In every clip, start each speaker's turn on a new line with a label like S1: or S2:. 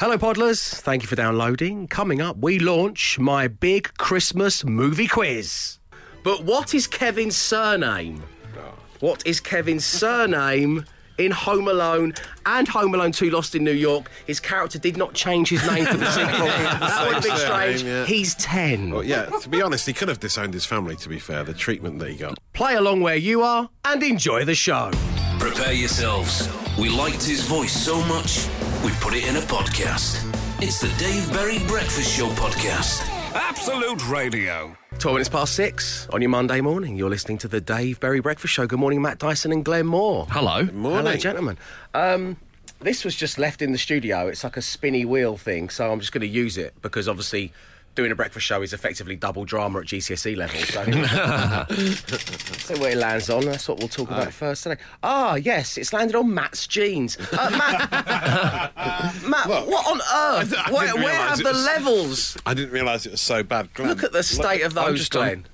S1: Hello, Podlers. Thank you for downloading. Coming up, we launch my big Christmas movie quiz. But what is Kevin's surname? Oh. What is Kevin's surname in Home Alone and Home Alone 2 Lost in New York? His character did not change his name for the sequel. that would have been strange.
S2: Surname, yeah.
S1: He's 10.
S2: Well, yeah, to be honest, he could have disowned his family, to be fair, the treatment that he got.
S1: Play along where you are and enjoy the show.
S3: Prepare yourselves. We liked his voice so much, we put it in a podcast. It's the Dave Berry Breakfast Show podcast.
S4: Absolute Radio.
S1: 12 minutes past six on your Monday morning. You're listening to the Dave Berry Breakfast Show. Good morning, Matt Dyson and Glenn Moore.
S5: Hello.
S2: Good Morning.
S1: Hello, gentlemen. Um, this was just left in the studio. It's like a spinny wheel thing, so I'm just going to use it because obviously doing a breakfast show is effectively double drama at GCSE level. So, see where it lands on. That's what we'll talk about first today. Ah, yes, it's landed on Matt's jeans. Uh, Matt, Matt, what on earth?
S2: I
S1: where
S2: didn't
S1: where
S2: realise
S1: have
S2: it
S1: the
S2: was-
S1: levels?
S2: I didn't realise it was so bad. Glenn,
S1: Look at the state of
S2: I'm
S1: those,
S2: just on-
S1: Glenn.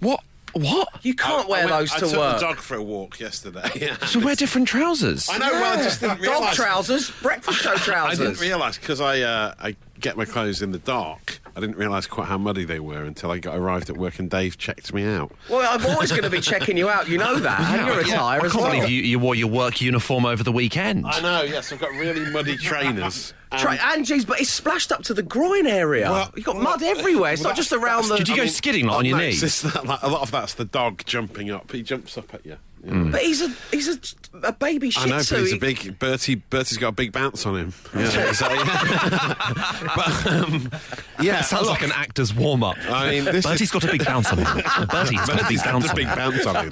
S5: What? What?
S1: You can't
S2: I-
S1: wear
S2: I went-
S1: those
S2: I
S1: to
S2: took
S1: work.
S2: the dog for a walk yesterday.
S5: So wear different trousers.
S2: I know, well, I just didn't realise.
S1: Dog trousers, breakfast show trousers.
S2: I
S1: trousers.
S2: didn't realise because I uh, I get my clothes in the dark. I didn't realise quite how muddy they were until I got arrived at work and Dave checked me out.
S1: Well, I'm always going to be checking you out. You know that. and your attire
S5: I
S1: as
S5: can't
S1: well.
S5: believe you, you wore your work uniform over the weekend.
S2: I know. Yes, I've got really muddy trainers. And-
S1: Try, and geez, but it's splashed up to the groin area.
S2: Well,
S1: You've got
S2: well,
S1: mud everywhere. It's
S2: well,
S1: not just around the.
S5: Did you go skidding like, on your knees?
S2: it's that, like, a lot of that's the dog jumping up. He jumps up at you. you know.
S1: But he's a he's a, a baby
S2: I know,
S1: Tzu.
S2: but he's a
S1: He-
S2: big Bertie. Bertie's got a big bounce on him. Yeah, so, yeah. but um, yeah,
S5: That sounds
S2: look,
S5: like an actor's warm up.
S2: I mean, this
S5: Bertie's
S2: is-
S5: got a big bounce on him. Bertie's got a big
S2: Bertie's got
S5: bounce
S2: a
S5: on
S2: big
S5: him.
S2: bounce on him.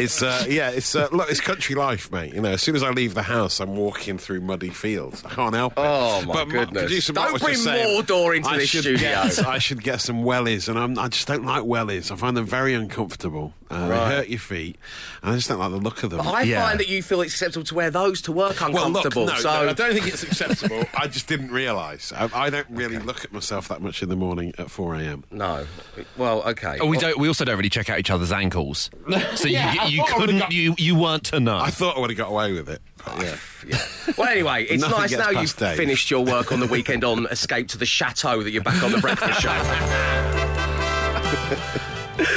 S2: It's uh, yeah, it's uh, look, it's country life, mate. You know, as soon as I leave the house, I'm walking through muddy fields. I can't help it.
S1: Oh, my
S2: but
S1: goodness.
S2: producer Mark
S1: Don't
S2: was
S1: bring
S2: just saying,
S1: Mordor into
S2: I
S1: this
S2: should
S1: studio.
S2: Get, I should get some wellies, and I'm, I just don't like wellies. I find them very uncomfortable. Uh, They hurt your feet, and I just don't like the look of them.
S1: I
S5: Yeah.
S1: find that you feel it's acceptable to wear those to work
S2: Well, look,
S1: uncomfortable.
S2: no,
S1: so
S2: no, I don't think it's acceptable. I just didn't realise. I, I don't really look at myself that much in the morning at 4 a.m.
S1: no. Well, okay.
S5: Oh, we don't. We also don't really check out each other's ankles, so
S2: Yeah,
S5: you, you
S2: thought I would've
S5: couldn't.
S2: got-
S5: You you weren't to know.
S2: I thought I would have got away with it. but yeah.
S1: Yeah. Well, anyway, it's
S2: Nothing
S1: nice
S2: gets
S1: now you've
S2: Dave.
S1: finished your work on the weekend on Escape to the Chateau that you're back on the breakfast show.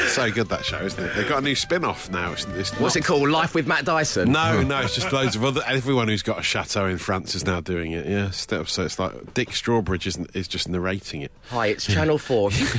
S2: So good that show, isn't it? They've got a new spin-off now. It's, it's
S1: What's it called? Life with Matt Dyson?
S2: No, no, it's just loads of other. Everyone who's got a chateau in France is now doing it. Yeah, so so it's like Dick Strawbridge isn't is just narrating it.
S1: Hi, it's Channel 4. Do you,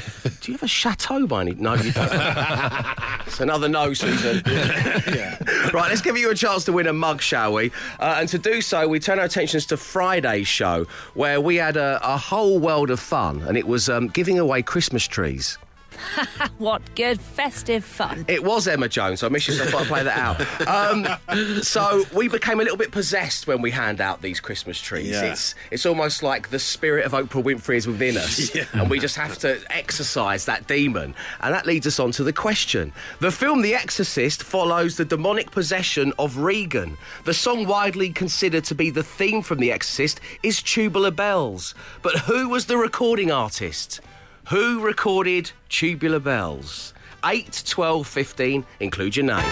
S1: do you have a chateau by any... No, you don't. it's another no, Susan. Right, let's give you a chance to win a mug, shall we? Uh, and to do so, we turn our attentions to Friday's show, where we had a, a whole world of fun, and it was um, giving away Christmas trees.
S6: What good festive fun.
S1: It was Emma Jones. I miss you, so I thought I'd play that out. Um, so we became a little bit possessed when we hand out these Christmas trees.
S2: Yeah.
S1: It's it's almost like the spirit of Oprah Winfrey is within us, and we just have to exercise that demon. And that leads us on to the question: The film The Exorcist follows the demonic possession of Regan. The song widely considered to be the theme from The Exorcist is "Tubular Bells," but who was the recording artist? Who recorded Tubular Bells? 8, 12, 15, include your name.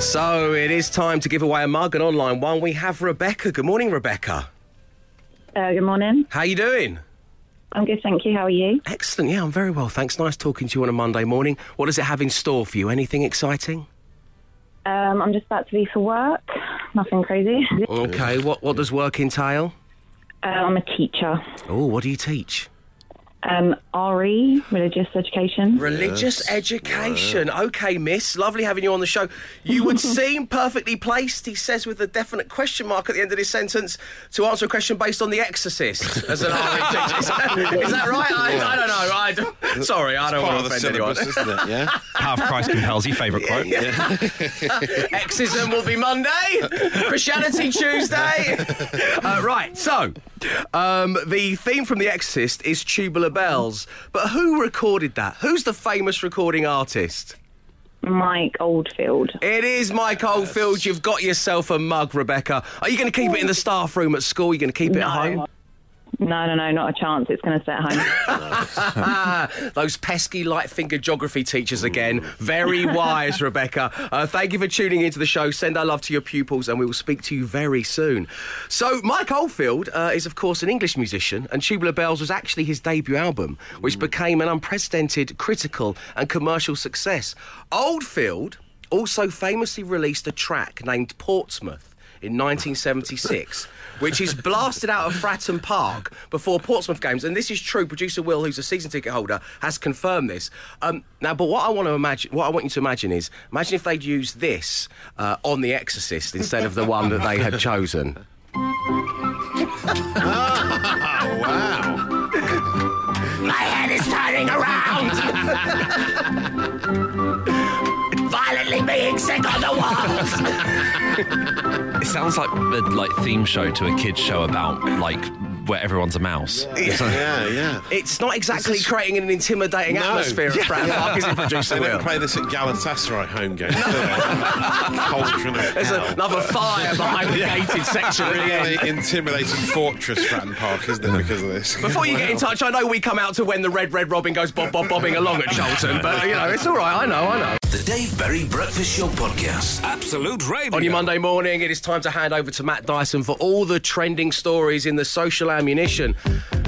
S1: So it is time to give away a mug, an online one. We have Rebecca. Good morning, Rebecca.
S7: Uh, good morning.
S1: How are you doing?
S7: I'm good, thank you. How are you?
S1: Excellent. Yeah, I'm very well. Thanks. Nice talking to you on a Monday morning. What does it have in store for you? Anything exciting?
S7: Um, I'm just about to leave for work. Nothing crazy.
S1: Okay. What What does work entail?
S7: Uh, I'm a teacher.
S1: Oh, what do you teach?
S7: Um, RE, religious education.
S1: Religious education. Okay, miss. Lovely having you on the show. You would seem perfectly placed, he says with a definite question mark at the end of this sentence, to answer a question based on The Exorcist as an RE teacher. Is that, is that right? I, I don't know. I don't, sorry, I don't
S2: Part
S1: want
S2: of
S1: to
S2: the
S1: offend anyone.
S2: syllabus, isn't it? Yeah.
S5: Power of Christ compels. Your favourite quote.
S1: Exorcism will be Monday. Christianity Tuesday. Uh, right, so um, the theme from The Exorcist is Tubular Bells. But who recorded that? Who's the famous recording artist?
S7: Mike Oldfield.
S1: It is Mike Oldfield. You've got yourself a mug, Rebecca. Are you going to keep it in the staff room at school? Are you going to keep it at home?
S7: No, no, no, not a chance. It's going to stay at home.
S1: Those pesky light fingered geography teachers again. Very wise, Rebecca. Uh, thank you for tuning into the show. Send our love to your pupils, and we will speak to you very soon. So, Mike Oldfield uh, is, of course, an English musician, and Tubular Bells was actually his debut album, which became an unprecedented critical and commercial success. Oldfield also famously released a track named Portsmouth in 1976, which is blasted out of Fratton Park before Portsmouth games. And this is true. Producer Will, who's a season ticket holder, has confirmed this. Um, now, but what I want to imagine, what I want you to imagine is, imagine if they'd used this uh, on The Exorcist instead of the one that they had chosen. sick on the walls.
S5: It sounds like the like theme show to a kids show about like where everyone's a mouse. It's like-
S2: Yeah, yeah.
S1: It's not exactly
S2: This is-
S1: creating an intimidating
S2: No.
S1: atmosphere at Fratton Park, is it, producer
S2: They
S1: Will?
S2: don't play this at Galatasaray home games. do they? Cauldron of
S1: There's
S2: hell.
S1: another fire behind the gated section at the.
S2: Really intimidating fortress, Fratton Park, isn't it, because of this?
S1: Before you get in touch, I know we come out to when the Red Red Robin goes bob bob bobbing along at Charlton, but you know it's all right. I know, I know.
S3: The Dave Berry Breakfast Show Podcast.
S4: Absolute Radio.
S1: On your Monday morning, it is time to hand over to Matt Dyson for all the trending stories in the social ammunition.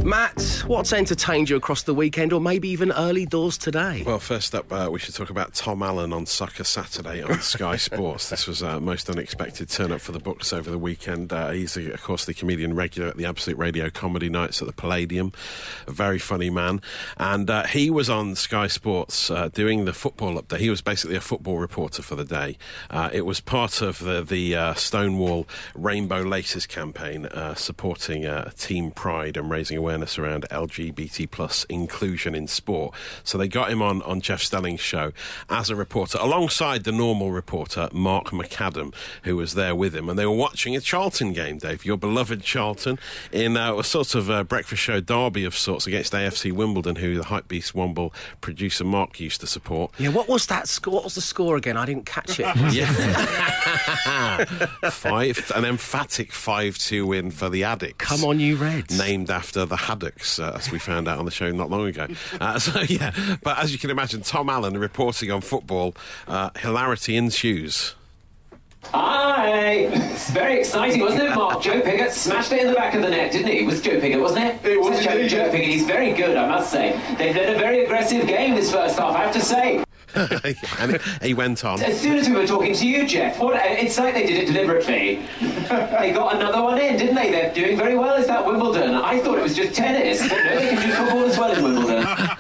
S1: Matt, what's entertained you across the weekend, or maybe even early doors today?
S2: Well, first up, uh, we should talk about Tom Allen on Soccer Saturday on Sky Sports. This was a most unexpected turn up for the books over the weekend. Uh, he's, uh, of course, the comedian regular at the Absolute Radio Comedy Nights at the Palladium. A very funny man. And uh, he was on Sky Sports uh, doing the football update. He was basically a football reporter for the day. Uh, it was part of the, the uh, Stonewall Rainbow Laces campaign uh, supporting uh, Team Pride and raising awareness around LGBT plus inclusion in sport. So they got him on, on Jeff Stelling's show as a reporter, alongside the normal reporter, Mark McAdam, who was there with him. And they were watching a Charlton game, Dave, your beloved Charlton, in uh, a sort of uh, breakfast show derby of sorts against AFC Wimbledon, who the Hypebeast Womble producer Mark used to support.
S1: Yeah, what was that score? What was the score again? I didn't catch it.
S2: Yeah. five, an emphatic 5 2 win for the Addicks.
S1: Come on, you Reds.
S2: Named after the Haddocks, uh, as we found out on the show not long ago. Uh, so, yeah, but as you can imagine, Tom Allen reporting on football, uh, hilarity ensues.
S8: Hi! It's very exciting, wasn't it, Mark? Joe Pigott smashed it in the back of the net, didn't he? It was Joe Pigott, wasn't it? It was Joe, Joe Pigott. He's very good, I must say. They've played a very aggressive game this first half, I have to say.
S2: and he went on.
S8: As soon as we were talking to you, Jeff, what, uh, it's like they did it deliberately. they got another one in, didn't they? They're doing very well. Is that Wimbledon? I thought it was just tennis. No, they can do football as well in Wimbledon.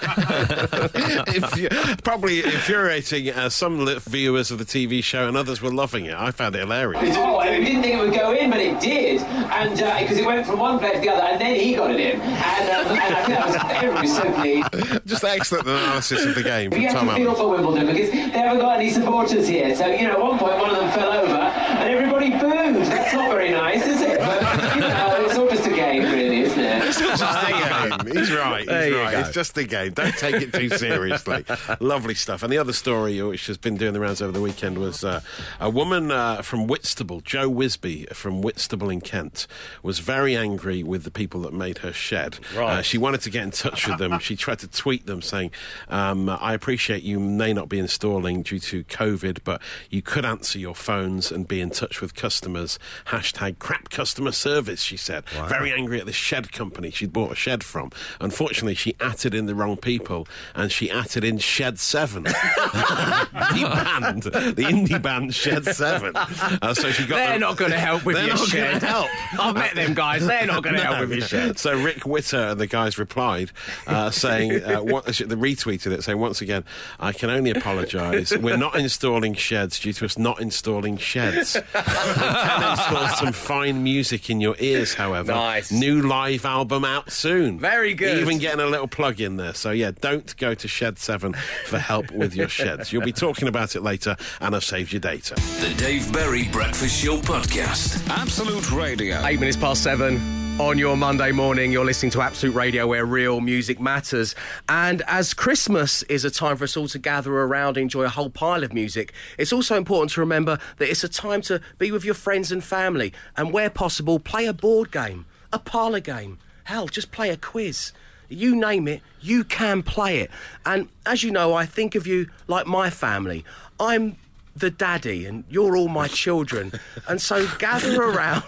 S2: Infu- probably infuriating uh, some viewers of the TV show, and others were loving it. I found it hilarious.
S8: Oh, I didn't think it would go in, but it did, and because it went from one player to the other, and then he got it in, and, um, and I think that was so pleased.
S2: Just excellent analysis of the game from
S8: You have
S2: Tom
S8: to feel
S2: Allen.
S8: for Wimbledon because they haven't got any supporters here. So you know, at one point one of them fell over, and everybody booed. That's not very nice, is it? But you know, it's all just a game, really, isn't it?
S2: It's just a game. He's right. He's right. It's just a game. Don't take it too seriously. Lovely stuff. And the other story, which has been doing the rounds over the weekend, was uh, a woman uh, from Whitstable, Joe Wisby from Whitstable in Kent, was very angry with the people that made her shed.
S1: Right.
S2: Uh, she wanted to get in touch with them. She tried to tweet them saying, um, "I appreciate you may not be installing due to COVID, but you could answer your phones and be in touch with customers." Hashtag crap customer service. She said, very angry at the shed company she'd bought a shed from. Unfortunately, she atted in the wrong people, and she atted in Shed Seven, the band, the indie band Shed Seven. Uh, so she got.
S1: They're
S2: them-
S1: not going to help with
S2: They're
S1: your shed.
S2: help.
S1: I've met them guys. They're not going to help with your shed.
S2: So Rick Witter and the guys replied, uh, saying, uh, what, they retweeted it, saying, once again, I can only apologise. We're not installing sheds due to us not installing sheds. we can install some fine music in your ears, however.
S1: Nice.
S2: New live album out soon.
S1: Very good.
S2: Even getting a little plug in there. So yeah, don't go to Shed 7 for help with your sheds. You'll be talking about it later, and I've saved your data.
S3: The Dave Berry Breakfast Show Podcast.
S4: Absolute Radio.
S1: Eight minutes past seven. On your Monday morning, you're listening to Absolute Radio where real music matters. And as Christmas is a time for us all to gather around, enjoy a whole pile of music, it's also important to remember that it's a time to be with your friends and family and, where possible, play a board game, a parlour game. Hell, just play a quiz. You name it, you can play it. And as you know, I think of you like my family. I'm the daddy and you're all my children. And so gather around.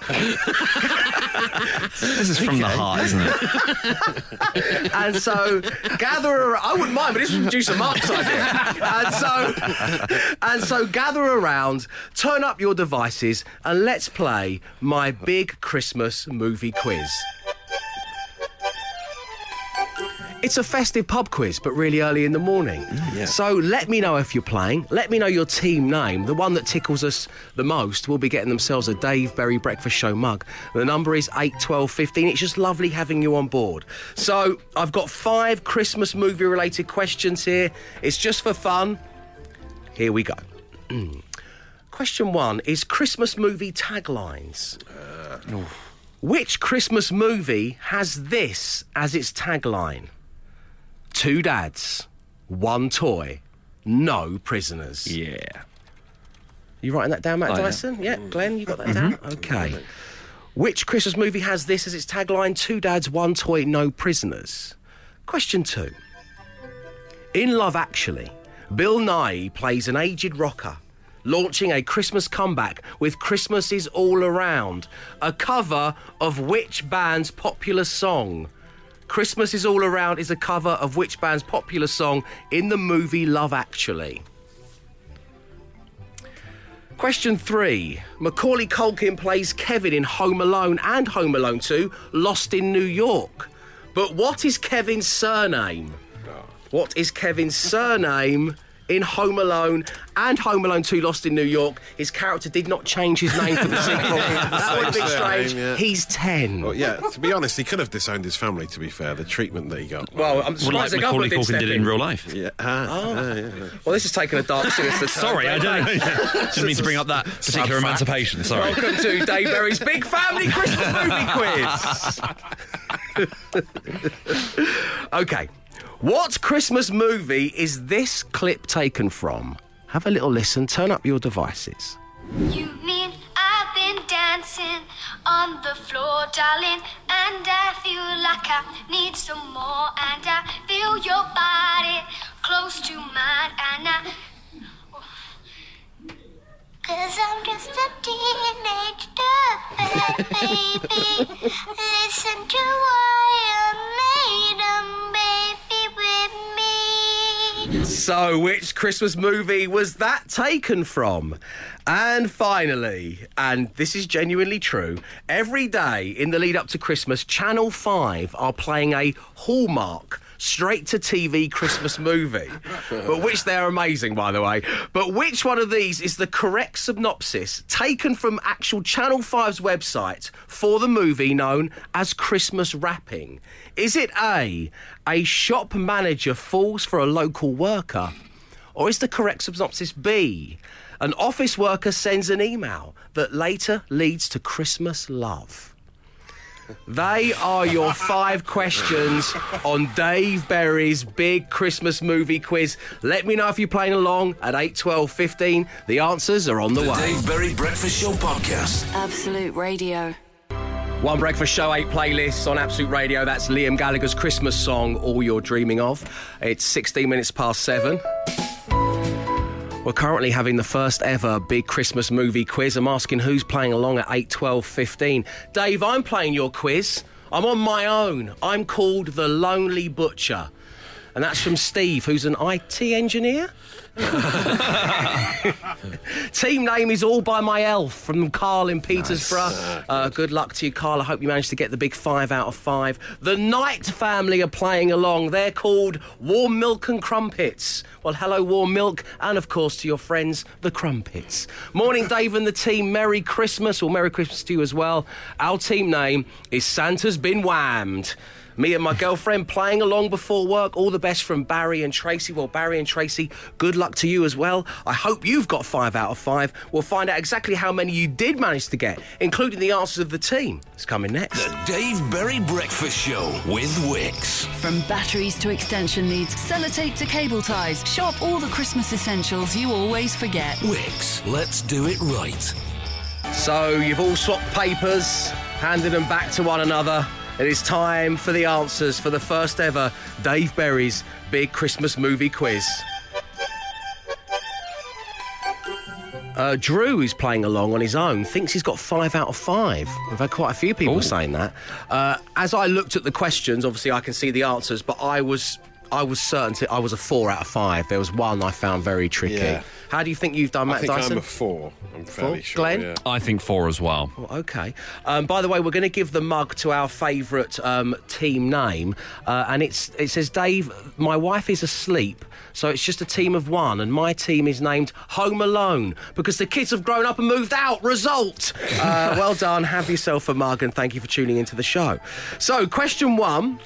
S5: This is from the heart, isn't it?
S1: And so gather around. I wouldn't mind, but this was producer Mark's idea. And so, and so gather around, turn up your devices, and let's play my big Christmas movie quiz. It's a festive pub quiz, but really early in the morning. Mm, so let me know if you're playing. Let me know your team name. The one that tickles us the most will be getting themselves a Dave Berry Breakfast Show mug. The number is 8 12 15. It's just lovely having you on board. So I've got five Christmas movie related questions here. It's just for fun. Here we go. Question one is Christmas movie taglines. Uh, Which Christmas movie has this as its tagline? Two dads, one toy, no prisoners.
S5: Yeah.
S1: You writing that down, Matt oh,
S5: I am.
S1: Dyson? Yeah, mm. Glenn, you got that mm-hmm. down? Okay. Which Christmas movie has this as its tagline? Two dads, one toy, no prisoners. Question two. In Love Actually, Bill Nighy plays an aged rocker launching a Christmas comeback with Christmas is All Around, a cover of which band's popular song? Christmas is All Around is a cover of which band's popular song in the movie Love Actually? Question three. Macaulay Culkin plays Kevin in Home Alone and Home Alone 2, Lost in New York. But what is Kevin's surname? What is Kevin's surname in Home Alone and Home Alone 2, Lost in New York? His character did not change his name for the sequel. that would have been
S2: Same
S1: strange.
S2: surname, yeah.
S1: He's 10.
S2: Well, yeah, to be honest, he could have disowned his family, to be fair, the treatment that he got.
S1: Well, I'm
S5: Well,
S1: surprised
S5: like
S1: the
S5: Macaulay
S1: government did
S5: Culkin
S1: step
S5: did
S1: in.
S5: in real life.
S2: yeah. Ah, ah, yeah.
S1: Well, this has taken a dark sinister turn.
S5: Sorry, I don't know. Didn't mean to bring up that particular
S2: fact.
S5: emancipation. Sorry.
S1: Welcome to Dave Berry's Big Family Christmas Movie Quiz. okay. What Christmas movie is this clip taken from? Have a little listen, turn up your devices.
S9: You mean I've been dancing on the floor, darling, and I feel like I need some more, and I feel your body close to mine, and I. Cause I'm just a teenage dirtbag, baby. Listen to Iron Maiden, baby,
S1: So, which Christmas movie was that taken from? And finally, and this is genuinely true, every day in the lead up to Christmas, Channel 5 are playing a Hallmark straight to TV Christmas movie. but which they're amazing, by the way. But which one of these is the correct synopsis taken from actual Channel 5's website for the movie known as Christmas Wrapping? Is it A, a shop manager falls for a local worker? Or is the correct synopsis B? An office worker sends an email that later leads to Christmas love. They are your five questions on Dave Berry's big Christmas movie quiz. Let me know if you're playing along at 8, 12, 15. The answers are on the
S3: The
S1: way.
S3: Dave Berry Breakfast Show Podcast.
S6: Absolute Radio.
S1: One Breakfast Show 8 playlists on Absolute Radio. That's Liam Gallagher's Christmas song, All You're Dreaming Of. It's 16 minutes past 7. We're currently having the first ever big Christmas movie quiz. I'm asking who's playing along at 8, 12, 15. Dave, I'm playing your quiz. I'm on my own. I'm called The Lonely Butcher. And that's from Steve, who's an IT engineer. Team name is All by My Elf from Carl in Petersburg. Uh, good luck to you, Carl. I hope you managed to get the big five out of five. The Knight family are playing along. They're called Warm Milk and Crumpets. Well, hello, Warm Milk, and of course to your friends, the Crumpets. Morning, Dave and the team. Merry Christmas, or Merry Christmas to you as well. Our team name is Santa's Been Whammed. Me and my girlfriend playing along before work. All the best from Barry and Tracy. Well, Barry and Tracy, good luck to you as well. I hope you've got five out of five. We'll find out exactly how many you did manage to get, including the answers of the team. It's coming next.
S3: The Dave Berry Breakfast Show with Wix.
S6: From batteries to extension leads, sellotape to cable ties, shop all the Christmas essentials you always forget.
S3: Wix, let's do it right.
S1: So you've all swapped papers, handed them back to one another. It is time for the answers for the first ever Dave Berry's Big Christmas Movie Quiz. Uh, Drew, who's playing along on his own, thinks he's got five out of five. We've had quite a few people saying that. Uh, as I looked at the questions, obviously I can see the answers, but I was I was certain to, I was a four out of five. There was one I found very tricky.
S2: Yeah.
S1: How do you think you've done, Matt
S2: I think
S1: Dyson?
S2: I'm a four. I'm fairly
S1: Four?
S2: sure.
S1: Glenn?
S2: yeah.
S5: I think four as well.
S1: Well, okay. Um, by the way, we're going to give the mug to our favourite um, team name, uh, and it's it says, "Dave, my wife is asleep, so it's just a team of one, and my team is named Home Alone because the kids have grown up and moved out." Result. Uh, well done. Have yourself a mug, and thank you for tuning into the show. So, question one.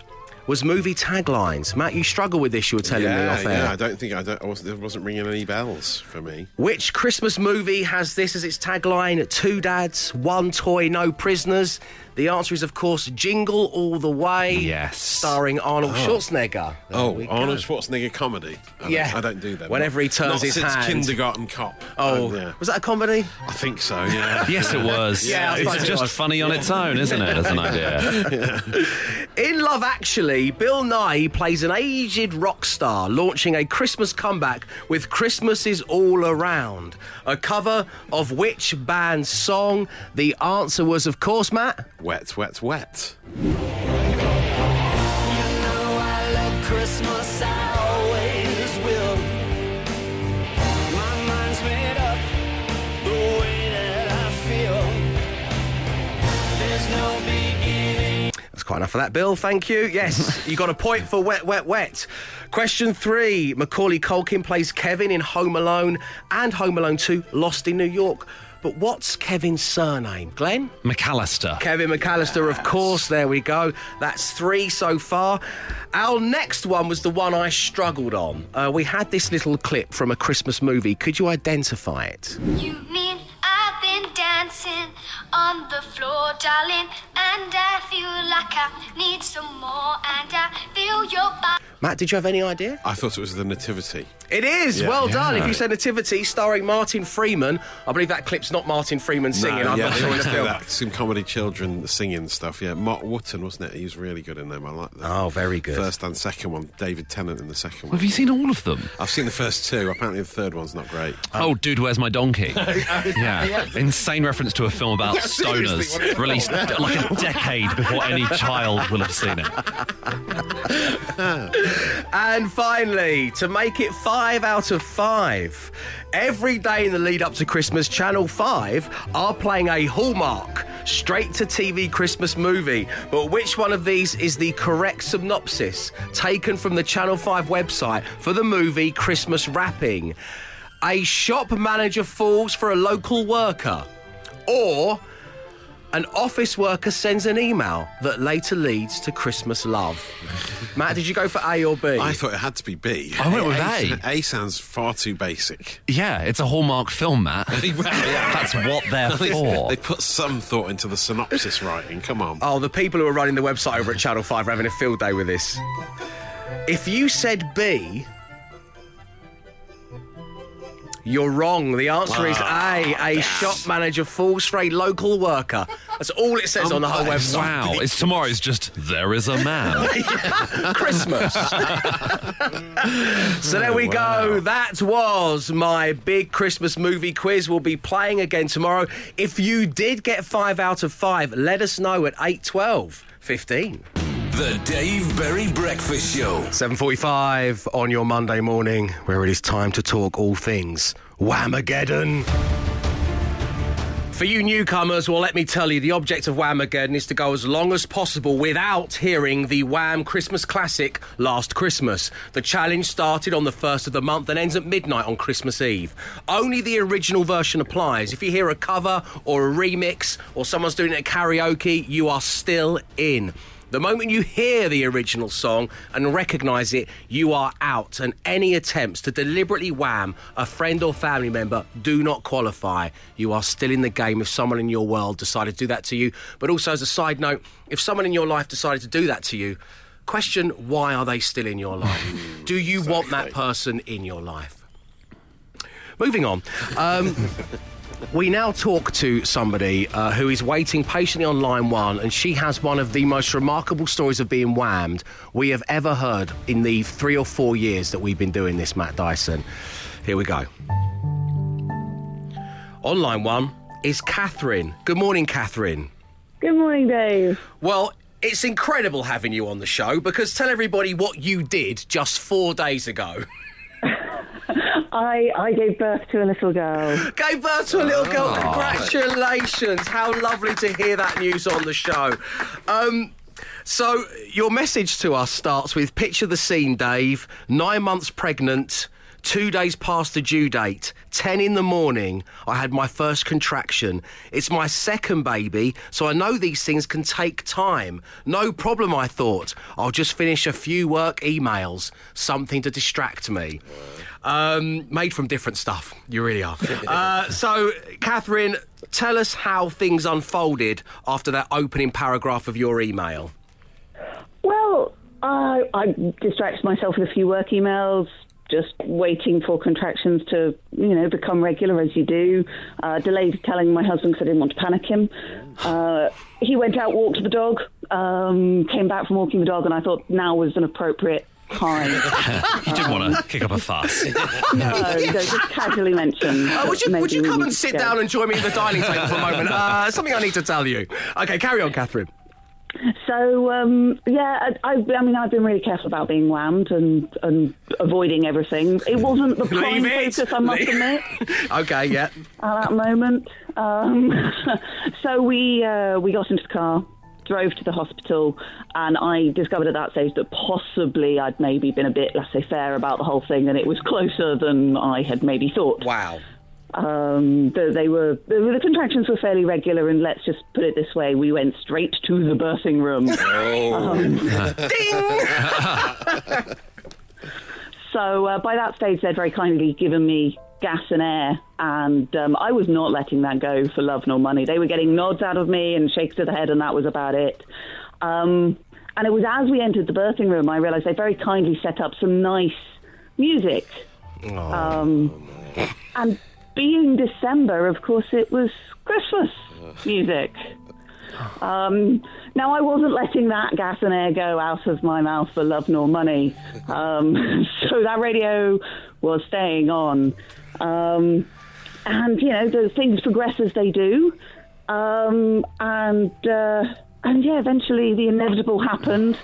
S1: Was movie taglines. Matt, you struggle with this, you were telling me
S2: Yeah,
S1: off air.
S2: yeah, I don't think I, don't, I wasn't, it wasn't ringing any bells for me.
S1: Which Christmas movie has this as its tagline? Two dads, one toy, no prisoners. The answer is, of course, Jingle All the Way.
S5: Yes.
S1: Starring Arnold Schwarzenegger. There
S2: Oh,
S1: we go.
S2: Arnold Schwarzenegger comedy. I
S1: Yeah.
S2: I don't do that.
S1: Whenever he turns
S2: not
S1: his
S2: since
S1: hand.
S2: Kindergarten Cop.
S1: Oh,
S2: Um, yeah.
S1: was that a comedy?
S2: I think so. Yeah.
S5: Yes, it was.
S1: Yeah, I suppose
S5: it's just
S1: was.
S5: funny on its own, isn't it? As an idea.
S1: In Love Actually, Bill Nighy plays an aged rock star launching a Christmas comeback with Christmas is All Around. A cover of which band's song? The answer was, of course, Matt.
S2: Wet, wet, wet.
S10: Christmas, I always will. My mind's made up the way that I feel. There's no beginning.
S1: That's quite enough for that, Bill. Thank you. Yes, you got a point for wet, wet, wet. Question three Macaulay Culkin plays Kevin in Home Alone and Home Alone 2 Lost in New York. But what's Kevin's surname? Glenn?
S5: McCallister.
S1: Kevin McCallister, of course. There we go. That's three so far. Our next one was the one I struggled on. Uh, we had this little clip from a Christmas movie. Could you identify it?
S9: You mean I've been dancing on the floor, darling, and I feel like I need some more, and I feel your body.
S1: Matt, did you have any idea?
S2: I thought it was the Nativity.
S1: It is.
S2: Yeah.
S1: well done.
S5: Yeah.
S1: If you said Nativity starring Martin Freeman, I believe that clip's not Martin Freeman singing.
S2: No,
S1: I'm
S2: yeah,
S1: not sure in the film.
S2: that. Some comedy children singing stuff. Yeah, Marc Wootton wasn't it? He was really good in them. I like that.
S1: Oh, very good.
S2: First and second one. David Tennant in the second one.
S5: Have you seen all of them?
S2: I've seen the first two. Apparently, the third one's not great.
S5: Oh, dude, where's my donkey? yeah, insane reference to a film about
S2: Seriously,
S5: stoners,
S2: what is that?
S5: released like a decade before any child will have seen it.
S1: And finally, to make it five out of five, every day in the lead up to Christmas, Channel 5 are playing a Hallmark straight to TV Christmas movie. But which one of these is the correct synopsis taken from the Channel 5 website for the movie Christmas Wrapping? A shop manager falls for a local worker, or an office worker sends an email that later leads to Christmas love. Matt, did you go for A or B?
S2: I thought it had to be B.
S5: I went with A.
S2: A sounds far too basic.
S5: Yeah, it's a Hallmark film, Matt. That's what they're for.
S2: they put some thought into the synopsis writing. Come on.
S1: Oh, the people who are running the website over at Channel 5 are having a field day with this. If you said B, you're wrong. The answer is A. A shop manager falls for a local worker. That's all it says oh on the whole website.
S5: Wow, it's tomorrow's just there is a man.
S1: Christmas. so there we go. That was my big Christmas movie quiz. We'll be playing again tomorrow. If you did get five out of five, let us know at 8 12 15.
S3: The Dave Berry Breakfast Show.
S1: 7.45 on your Monday morning, where it is time to talk all things Whamageddon. For you newcomers, well, let me tell you, the object of Whamageddon is to go as long as possible without hearing the Wham Christmas classic Last Christmas. The challenge started on the first of the month and ends at midnight on Christmas Eve. Only the original version applies. If you hear a cover or a remix or someone's doing it at karaoke, you are still in. The moment you hear the original song and recognise it, you are out. And any attempts to deliberately wham a friend or family member do not qualify. You are still in the game if someone in your world decided to do that to you. But also, as a side note, if someone in your life decided to do that to you, question why are they still in your life? do you want that person in your life? Moving on. Um, We now talk to somebody uh, who is waiting patiently on line one, and she has one of the most remarkable stories of being whammed we have ever heard in the three or four years that we've been doing this, Matt Dyson. Here we go. On line one is Catherine. Good morning, Catherine.
S11: Good morning, Dave.
S1: Well, it's incredible having you on the show because tell everybody what you did just four days ago.
S11: I I gave birth to a little girl.
S1: Gave birth to a little girl. Congratulations. How lovely to hear that news on the show. Um, so, your message to us starts with picture the scene, Dave. Nine months pregnant. Two days past the due date, 10 in the morning, I had my first contraction. It's my second baby, so I know these things can take time. No problem, I thought. I'll just finish a few work emails, something to distract me. Um, made from different stuff, you really are. uh, so, Catherine, tell us how things unfolded after that opening paragraph of your email.
S11: Well, I I distracted myself with a few work emails, just waiting for contractions to you know become regular as you do. Uh, delayed telling my husband because I didn't want to panic him. Uh, he went out, walked the dog, um, came back from walking the dog, and I thought now was an appropriate time.
S5: you didn't want to kick up a fuss.
S11: no, no, just casually mentioned.
S1: Uh, would you, would you come and sit
S11: go.
S1: down and join me at the dining table for a moment? Uh, something I need to tell you. Okay, carry on, Catherine.
S11: So um, yeah, I, I, I mean, I've been really careful about being whammed and, and avoiding everything. It wasn't the prime
S1: Leave it.
S11: focus, I must
S1: Leave-
S11: admit,
S1: Okay, yeah.
S11: at that moment. Um, so we uh, we got into the car, drove to the hospital, and I discovered at that stage that possibly I'd maybe been a bit laissez-faire about the whole thing, and it was closer than I had maybe thought.
S1: Wow.
S11: Um, the, they were the, contractions were fairly regular, and let's just put it this way: we went straight to the birthing room. Um, ding! so uh, by that stage, they'd very kindly given me gas and air, and um, I was not letting that go for love nor money. They were getting nods out of me and shakes of the head, and that was about it. Um, and it was as we entered the birthing room, I realised they very kindly set up some nice music. Um, and being December, of course, it was Christmas music. Um, now, I wasn't letting that gas and air go out of my mouth for love nor money. Um, so that radio was staying on. Um, and, you know, the things progress as they do. Um, and, uh, and yeah, eventually the inevitable happened.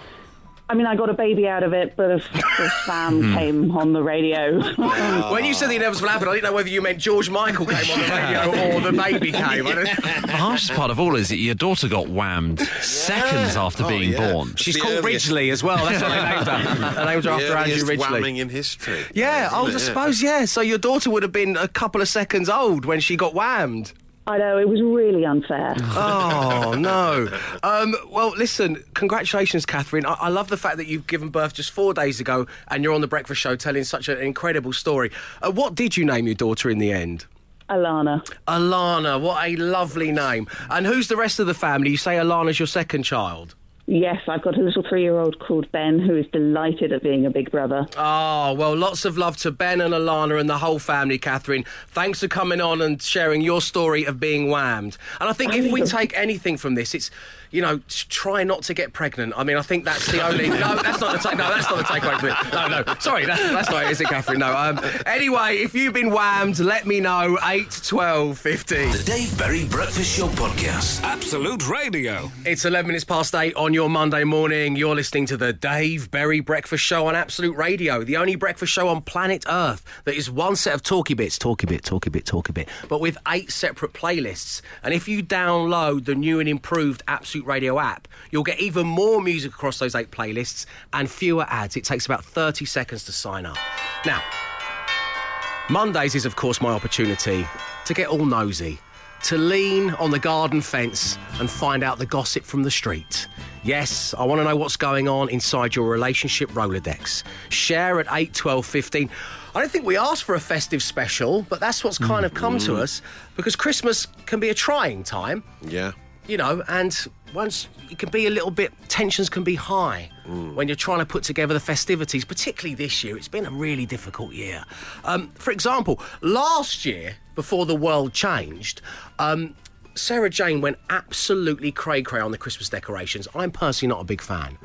S11: I mean, I got a baby out of it, but a, course Sam hmm. came on the radio.
S1: When you said the inevitable happened, I didn't know whether you meant George Michael came on the radio or the baby came. I don't-
S5: The harshest part of all is that your daughter got whammed seconds after
S2: Oh,
S5: being
S2: yeah.
S5: born.
S1: She's
S2: The
S1: called
S2: earliest-
S1: Ridgeley as well. That's what they named her. They named her after Andrew
S2: earliest
S1: Ridgeley.
S2: whamming in history.
S1: Yeah, I
S2: Isn't it?
S1: suppose, yeah. So your daughter would have been a couple of seconds old when she got whammed.
S11: I know, it was really unfair.
S1: Oh no! Um, well, listen. Congratulations, Catherine. I-, I love the fact that you've given birth just four days ago, and you're on the Breakfast Show telling such an incredible story. Uh, what did you name your daughter in the end?
S11: Alana.
S1: Alana. What a lovely name. And who's the rest of the family? You say Alana's your second child.
S11: Yes, I've got a little three year old called Ben who is delighted at being a big brother.
S1: Oh, well, lots of love to Ben and Alana and the whole family, Catherine. Thanks for coming on and sharing your story of being whammed. And I think oh, if we take anything from this, it's, you know, try not to get pregnant. I mean, I think that's the only. No, that's not the take. No, that's not the takeaway from it. No, no. Sorry, that's, that's not it, is it, Catherine? No. Um, anyway, if you've been whammed, let me know. 8 12 50.
S3: The Dave Berry Breakfast Show Podcast.
S4: Absolute Radio.
S1: It's 11 minutes past 8 on your Monday morning. You're listening to the Dave Berry Breakfast Show on Absolute Radio, the only breakfast show on planet Earth that is one set of talky bits, talky bit, talky bit, talky bit, but with eight separate playlists. And if you download the new and improved Absolute Radio app, you'll get even more music across those eight playlists and fewer ads. It takes about 30 seconds to sign up. Now, Mondays is, of course, my opportunity to get all nosy, to lean on the garden fence and find out the gossip from the street. Yes, I want to know what's going on inside your relationship Rolodex. Share at 8, 12, 15. I don't think we asked for a festive special, but that's what's kind of come to mm-hmm. us because Christmas can be a trying time.
S2: Yeah.
S1: You know, and once it can be a little bit, tensions can be high when you're trying to put together the festivities, particularly this year. It's been a really difficult year. Um, for example, last year, before the world changed, um, Sarah Jane went absolutely cray cray on the Christmas decorations. I'm personally not a big fan.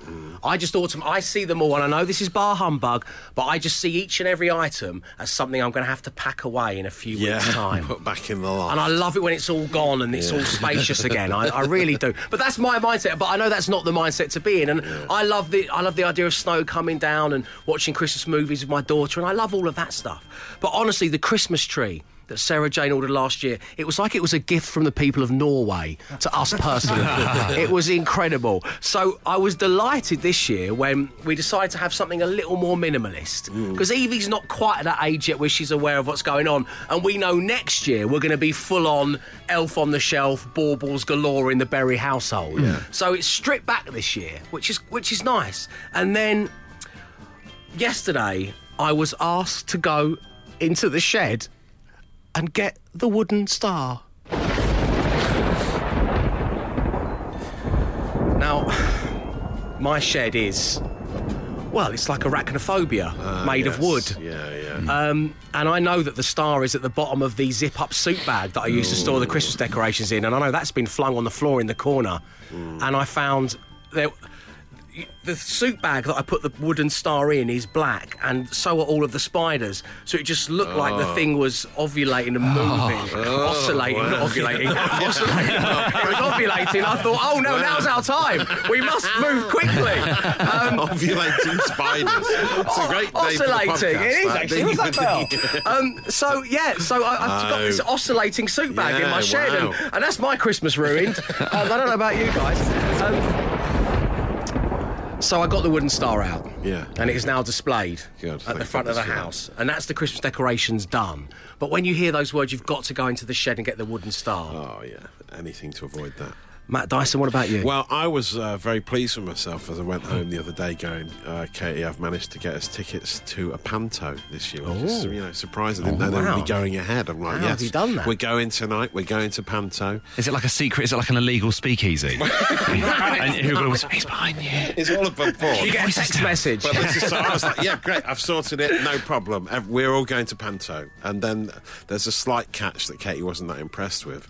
S1: I just m- I see them all, and I know this is bar humbug, but I just see each and every item as something I'm going to have to pack away in a few
S2: Yeah,
S1: weeks' time.
S2: put back in the loft.
S1: And I love it when it's all gone and it's all spacious again. I, I really do. But that's my mindset. But I know that's not the mindset to be in. And I love the I love the idea of snow coming down and watching Christmas movies with my daughter, and I love all of that stuff. But honestly, the Christmas tree. That Sarah Jane ordered last year. It was like it was a gift from the people of Norway to us personally. it was incredible. So I was delighted this year when we decided to have something a little more minimalist. Mm. Because Evie's not quite at that age yet where she's aware of what's going on. And we know next year we're going to be full on elf on the shelf, baubles galore in the Berry household. So it's stripped back this year, which is which is nice. And then yesterday I was asked to go into the shed and get the wooden star. Now, my shed is, well, it's like arachnophobia
S2: Ah,
S1: made of wood.
S2: Yeah, yeah.
S1: Um, and I know that the star is at the bottom of the zip up suit bag that I used to store the Christmas decorations in. And I know that's been flung on the floor in the corner. And I found there. The suit bag that I put the wooden star in is black, and so are all of the spiders. So it just looked like the
S2: Oh.
S1: thing was ovulating and moving, oscillating, not ovulating, oscillating. it was ovulating. I thought, oh no, now's our time. We must move quickly. Um,
S2: Ovulating spiders. It's a great name for the
S1: oscillating.
S2: podcast,
S1: It is actually. What's that bell? um, so yeah, so I, I've got
S2: Oh.
S1: this oscillating suit bag in my shed,
S2: wow.
S1: and, and that's my Christmas ruined. um, I don't know about you guys. Um, so I got the wooden star out.
S2: Yeah.
S1: And it is now displayed at the front of the
S2: goodness for that.
S1: house. And that's the Christmas decorations done. But when you hear those words, you've got to go into the shed and get the wooden star.
S2: Oh, yeah. Anything to avoid that.
S1: Matt Dyson, what about you?
S2: Well, I was uh, very pleased with myself as I went home the other day going, uh, Katie, I've managed to get us tickets to a panto this year. Which is, you know, surprised I didn't
S1: Oh,
S2: know they would be going ahead. I'm like,
S1: How
S2: yes,
S1: have you done that?
S2: we're going tonight. We're going to panto.
S5: Is it like a secret? Is it like an illegal speakeasy? and who goes, he's behind you.
S2: It's all above board.
S1: you get a text message.
S2: But this is, so I was like, yeah, great, I've sorted it, no problem. We're all going to Panto. And then there's a slight catch that Katie wasn't that impressed with,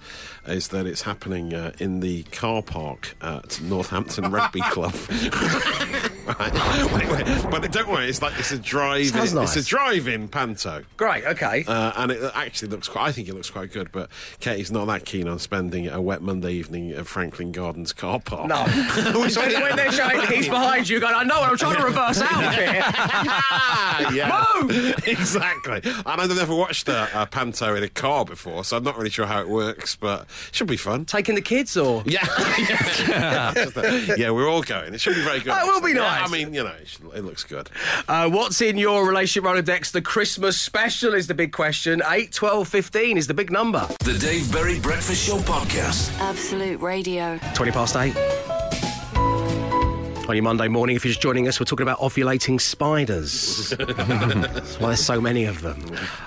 S2: is that it's happening uh, in the car park at Northampton Rugby Club. right? Wait, wait. But don't worry, it's like it's a drive.
S1: Sounds nice.
S2: It's a drive-in Panto.
S1: Great, okay.
S2: Uh, and it actually looks quite, I think it looks quite good, but Katie's not that keen on spending a wet Monday evening at Franklin Gardens car park.
S1: no. so when, they're showing he's behind you, going, I know, I'm trying to reverse out here.
S2: Ah, yeah.
S1: Move!
S2: exactly. And I've never watched a, a panto in a car before, so I'm not really sure how it works, but it should be fun.
S1: Taking the kids or?
S2: Yeah, yeah. Just yeah, we're all going. It should be very good.
S1: It will be nice.
S2: I mean, you know, it, it looks good.
S1: Uh, what's in your relationship Rolodex? The Christmas special is the big question. 8, 12, 15 is the big number.
S3: The Dave Berry Breakfast Show Podcast.
S6: Absolute Radio.
S1: 20 past 8. On your Monday morning, if you're just joining us, we're talking about ovulating spiders. That's why there's so many of them.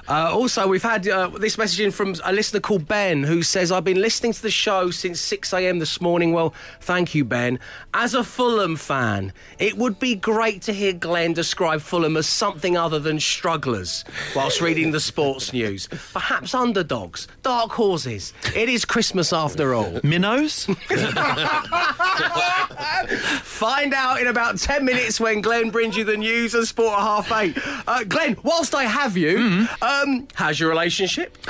S1: Uh, also, we've had uh, this message in from a listener called Ben who says, I've been listening to the show since 6 a.m. this morning. Well, thank you, Ben. As a Fulham fan, it would be great to hear Glenn describe Fulham as something other than strugglers whilst reading the sports news. Perhaps underdogs, dark horses. It is Christmas after all.
S5: Minnows?
S1: Find out in about 10 minutes when Glenn brings you the news and sport at half eight. Uh, Glenn, whilst I have you, um, how's your relationship?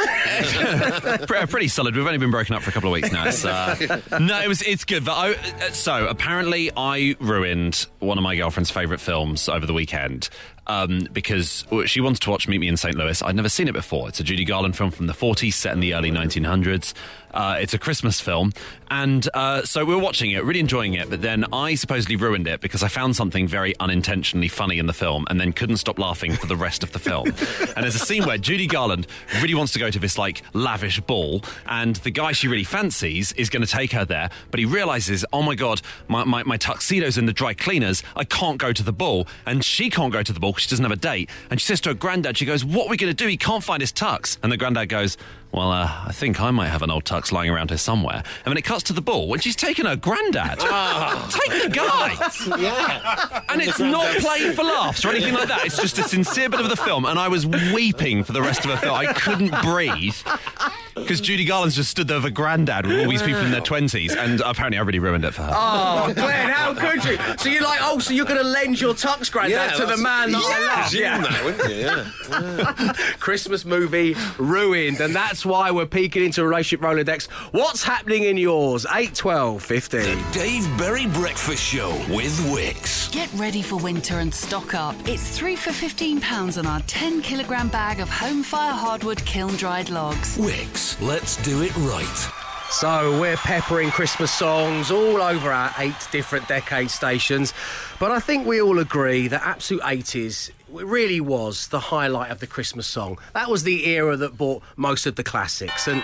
S5: Pretty solid. We've only been broken up for a couple of weeks now. Uh, no, it was it's good. But I, uh, so apparently, I ruined one of my girlfriend's favourite films over the weekend um, because she wants to watch Meet Me in St. Louis. I'd never seen it before. It's a Judy Garland film from the 40s, set in the early 1900s. Uh, it's a Christmas film, and uh, so we were watching it, really enjoying it. But then I supposedly ruined it because I found something very unintentionally funny in the film, and then couldn't stop laughing for the rest of the film. and there's a scene where Judy Garland really wants to go to this like lavish ball, and the guy she really fancies is going to take her there, but he realizes, oh my god, my, my, my tuxedo's in the dry cleaners, I can't go to the ball, and she can't go to the ball she doesn't have a date. And she says to her granddad, she goes, what are we going to do? He can't find his tux. And the granddad goes, Well, uh, I think I might have an old tux lying around here somewhere. And then it cuts to the ball when she's taken her granddad. Take the guy!
S2: yeah.
S5: And it's not played for laughs or anything like that. It's just a sincere bit of the film. And I was weeping for the rest of the film. I couldn't breathe because Judy Garland's just stood there with a granddad with all these people in their 20s. And apparently I really ruined it for her.
S1: Oh, Glenn, how could you? So you're like, oh, so you're going to lend your tux granddad to the
S2: that's-
S1: man that I love?
S2: Presume that, wouldn't you? Yeah.
S1: Christmas movie ruined, and that's why we're peeking into relationship Rolodex. What's happening in yours? 8, 12, 15.
S3: The Dave Berry Breakfast Show with Wickes.
S6: Get ready for winter and stock up. It's three for £15 on our 10 kilogram bag of home fire hardwood kiln dried logs.
S3: Wickes, let's do it right.
S1: So we're peppering Christmas songs all over our eight different decade stations. But I think we all agree that Absolute 80s it really was the highlight of the Christmas song. That was the era that brought most of the classics. And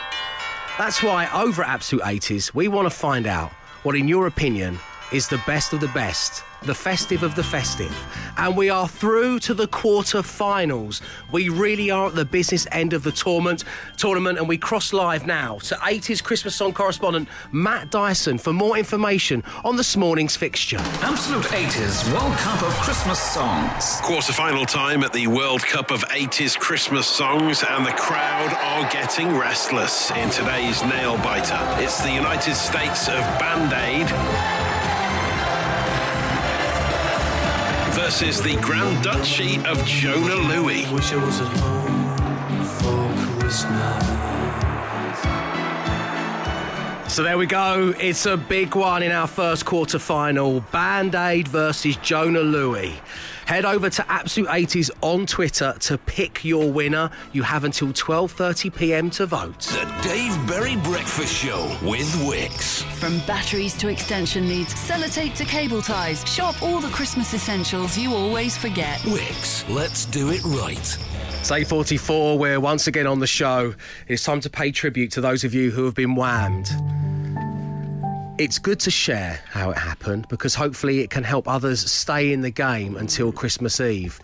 S1: that's why over at Absolute 80s, we want to find out what, in your opinion, is the best of the best, the festive of the festive. And we are through to the quarter-finals. We really are at the business end of the tournament, tournament, and we cross live now to 80s Christmas song correspondent Matt Dyson for more information on this morning's fixture.
S4: Absolute 80s World Cup of Christmas songs.
S2: Quarter final time at the World Cup of 80s Christmas songs, and the crowd are getting restless in today's nail biter. It's the United States of Band versus the Grand Duchy of
S10: Jona Lewie.
S1: So there we go. It's a big one in our first quarter final. Band Aid versus Jona Lewie. Head over to Absolute 80s on Twitter to pick your winner. You have until 12:30 p.m. to vote.
S3: The Dave Berry Breakfast Show with Wickes.
S6: From batteries to extension leads, sellotape to cable ties, shop all the Christmas essentials you always forget.
S3: Wickes, let's do it right.
S1: It's 8.44, we're once again on the show. It's time to pay tribute to those of you who have been whammed. It's good to share how it happened because hopefully it can help others stay in the game until Christmas Eve.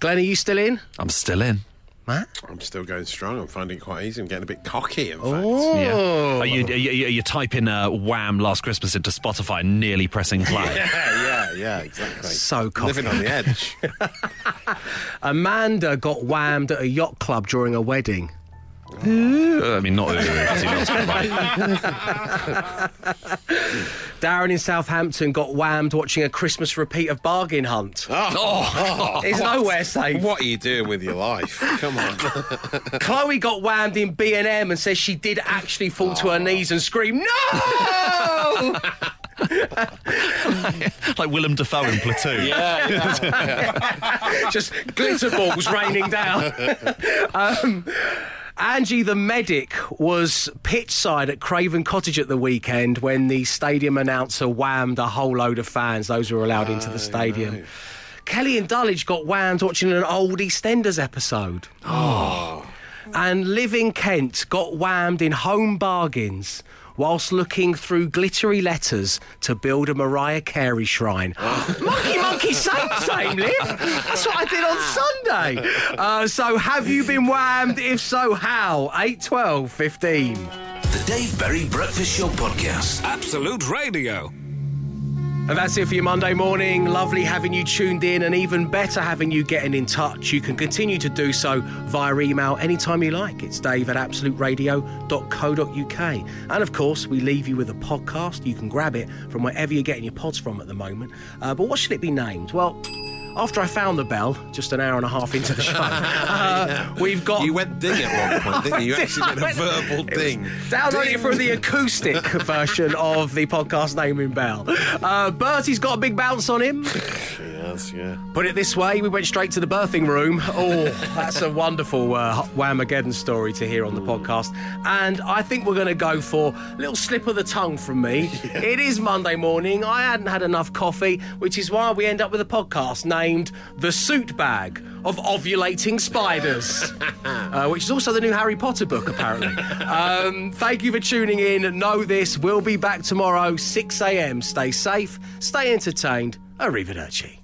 S1: Glenn, are you still in?
S5: I'm still in.
S1: Matt?
S2: I'm still going strong. I'm finding it quite easy. I'm getting a bit cocky, in fact.
S1: Oh.
S5: Yeah. Are you, are you, are you typing uh, Wham Last Christmas into Spotify and nearly pressing play?
S2: Yeah, yeah, yeah, exactly.
S1: So cocky.
S2: Living on the edge.
S1: Amanda got whammed at a yacht club during a wedding.
S5: I mean, not.
S1: Darren in Southampton got whammed watching a Christmas repeat of Bargain Hunt.
S2: Oh,
S1: It's nowhere safe.
S2: What are you doing with your life? Come on.
S1: Chloe got whammed in B&M and says she did actually fall to her knees and scream, No!
S5: like Willem Dafoe in Platoon.
S1: Yeah, Just glitter balls raining down. um, Angie the medic was pitch side at Craven Cottage at the weekend when the stadium announcer whammed a whole load of fans. Those who were allowed into the stadium. Kelly and Dulwich got whammed watching an old EastEnders episode. Oh. And Living Kent got whammed in home bargains whilst looking through glittery letters to build a Mariah Carey shrine. monkey, monkey, same, same, Liv. That's what I did on Sunday. Uh, so have you been whammed? If so, how? 8, 12, 15.
S3: The Dave Berry Breakfast Show podcast.
S4: Absolute Radio.
S1: And that's it for your Monday morning. Lovely having you tuned in, and even better having you getting in touch. You can continue to do so via email anytime you like. It's dave at absoluteradio.co.uk. And of course, we leave you with a podcast. You can grab it from wherever you're getting your pods from at the moment. Uh, but what should it be named? Well, after I found the bell, just an hour and a half into the show, uh, we've got.
S2: You went ding at one point, didn't you? You actually did a verbal ding.
S1: Download
S2: Ding.
S1: from the acoustic version of the podcast naming bell. Uh, Bertie's got a big bounce on him.
S2: Yeah.
S1: Put it this way, we went straight to the birthing room. Oh, that's a wonderful uh, Whamageddon story to hear on the podcast. And I think we're going to go for a little slip of the tongue from me. It is Monday morning. I hadn't had enough coffee, which is why we end up with a podcast named The Suit Bag of Ovulating Spiders, uh, which is also the new Harry Potter book, apparently. um, thank you for tuning in. Know this, we'll be back tomorrow, 6 a.m. Stay safe, stay entertained. Arrivederci.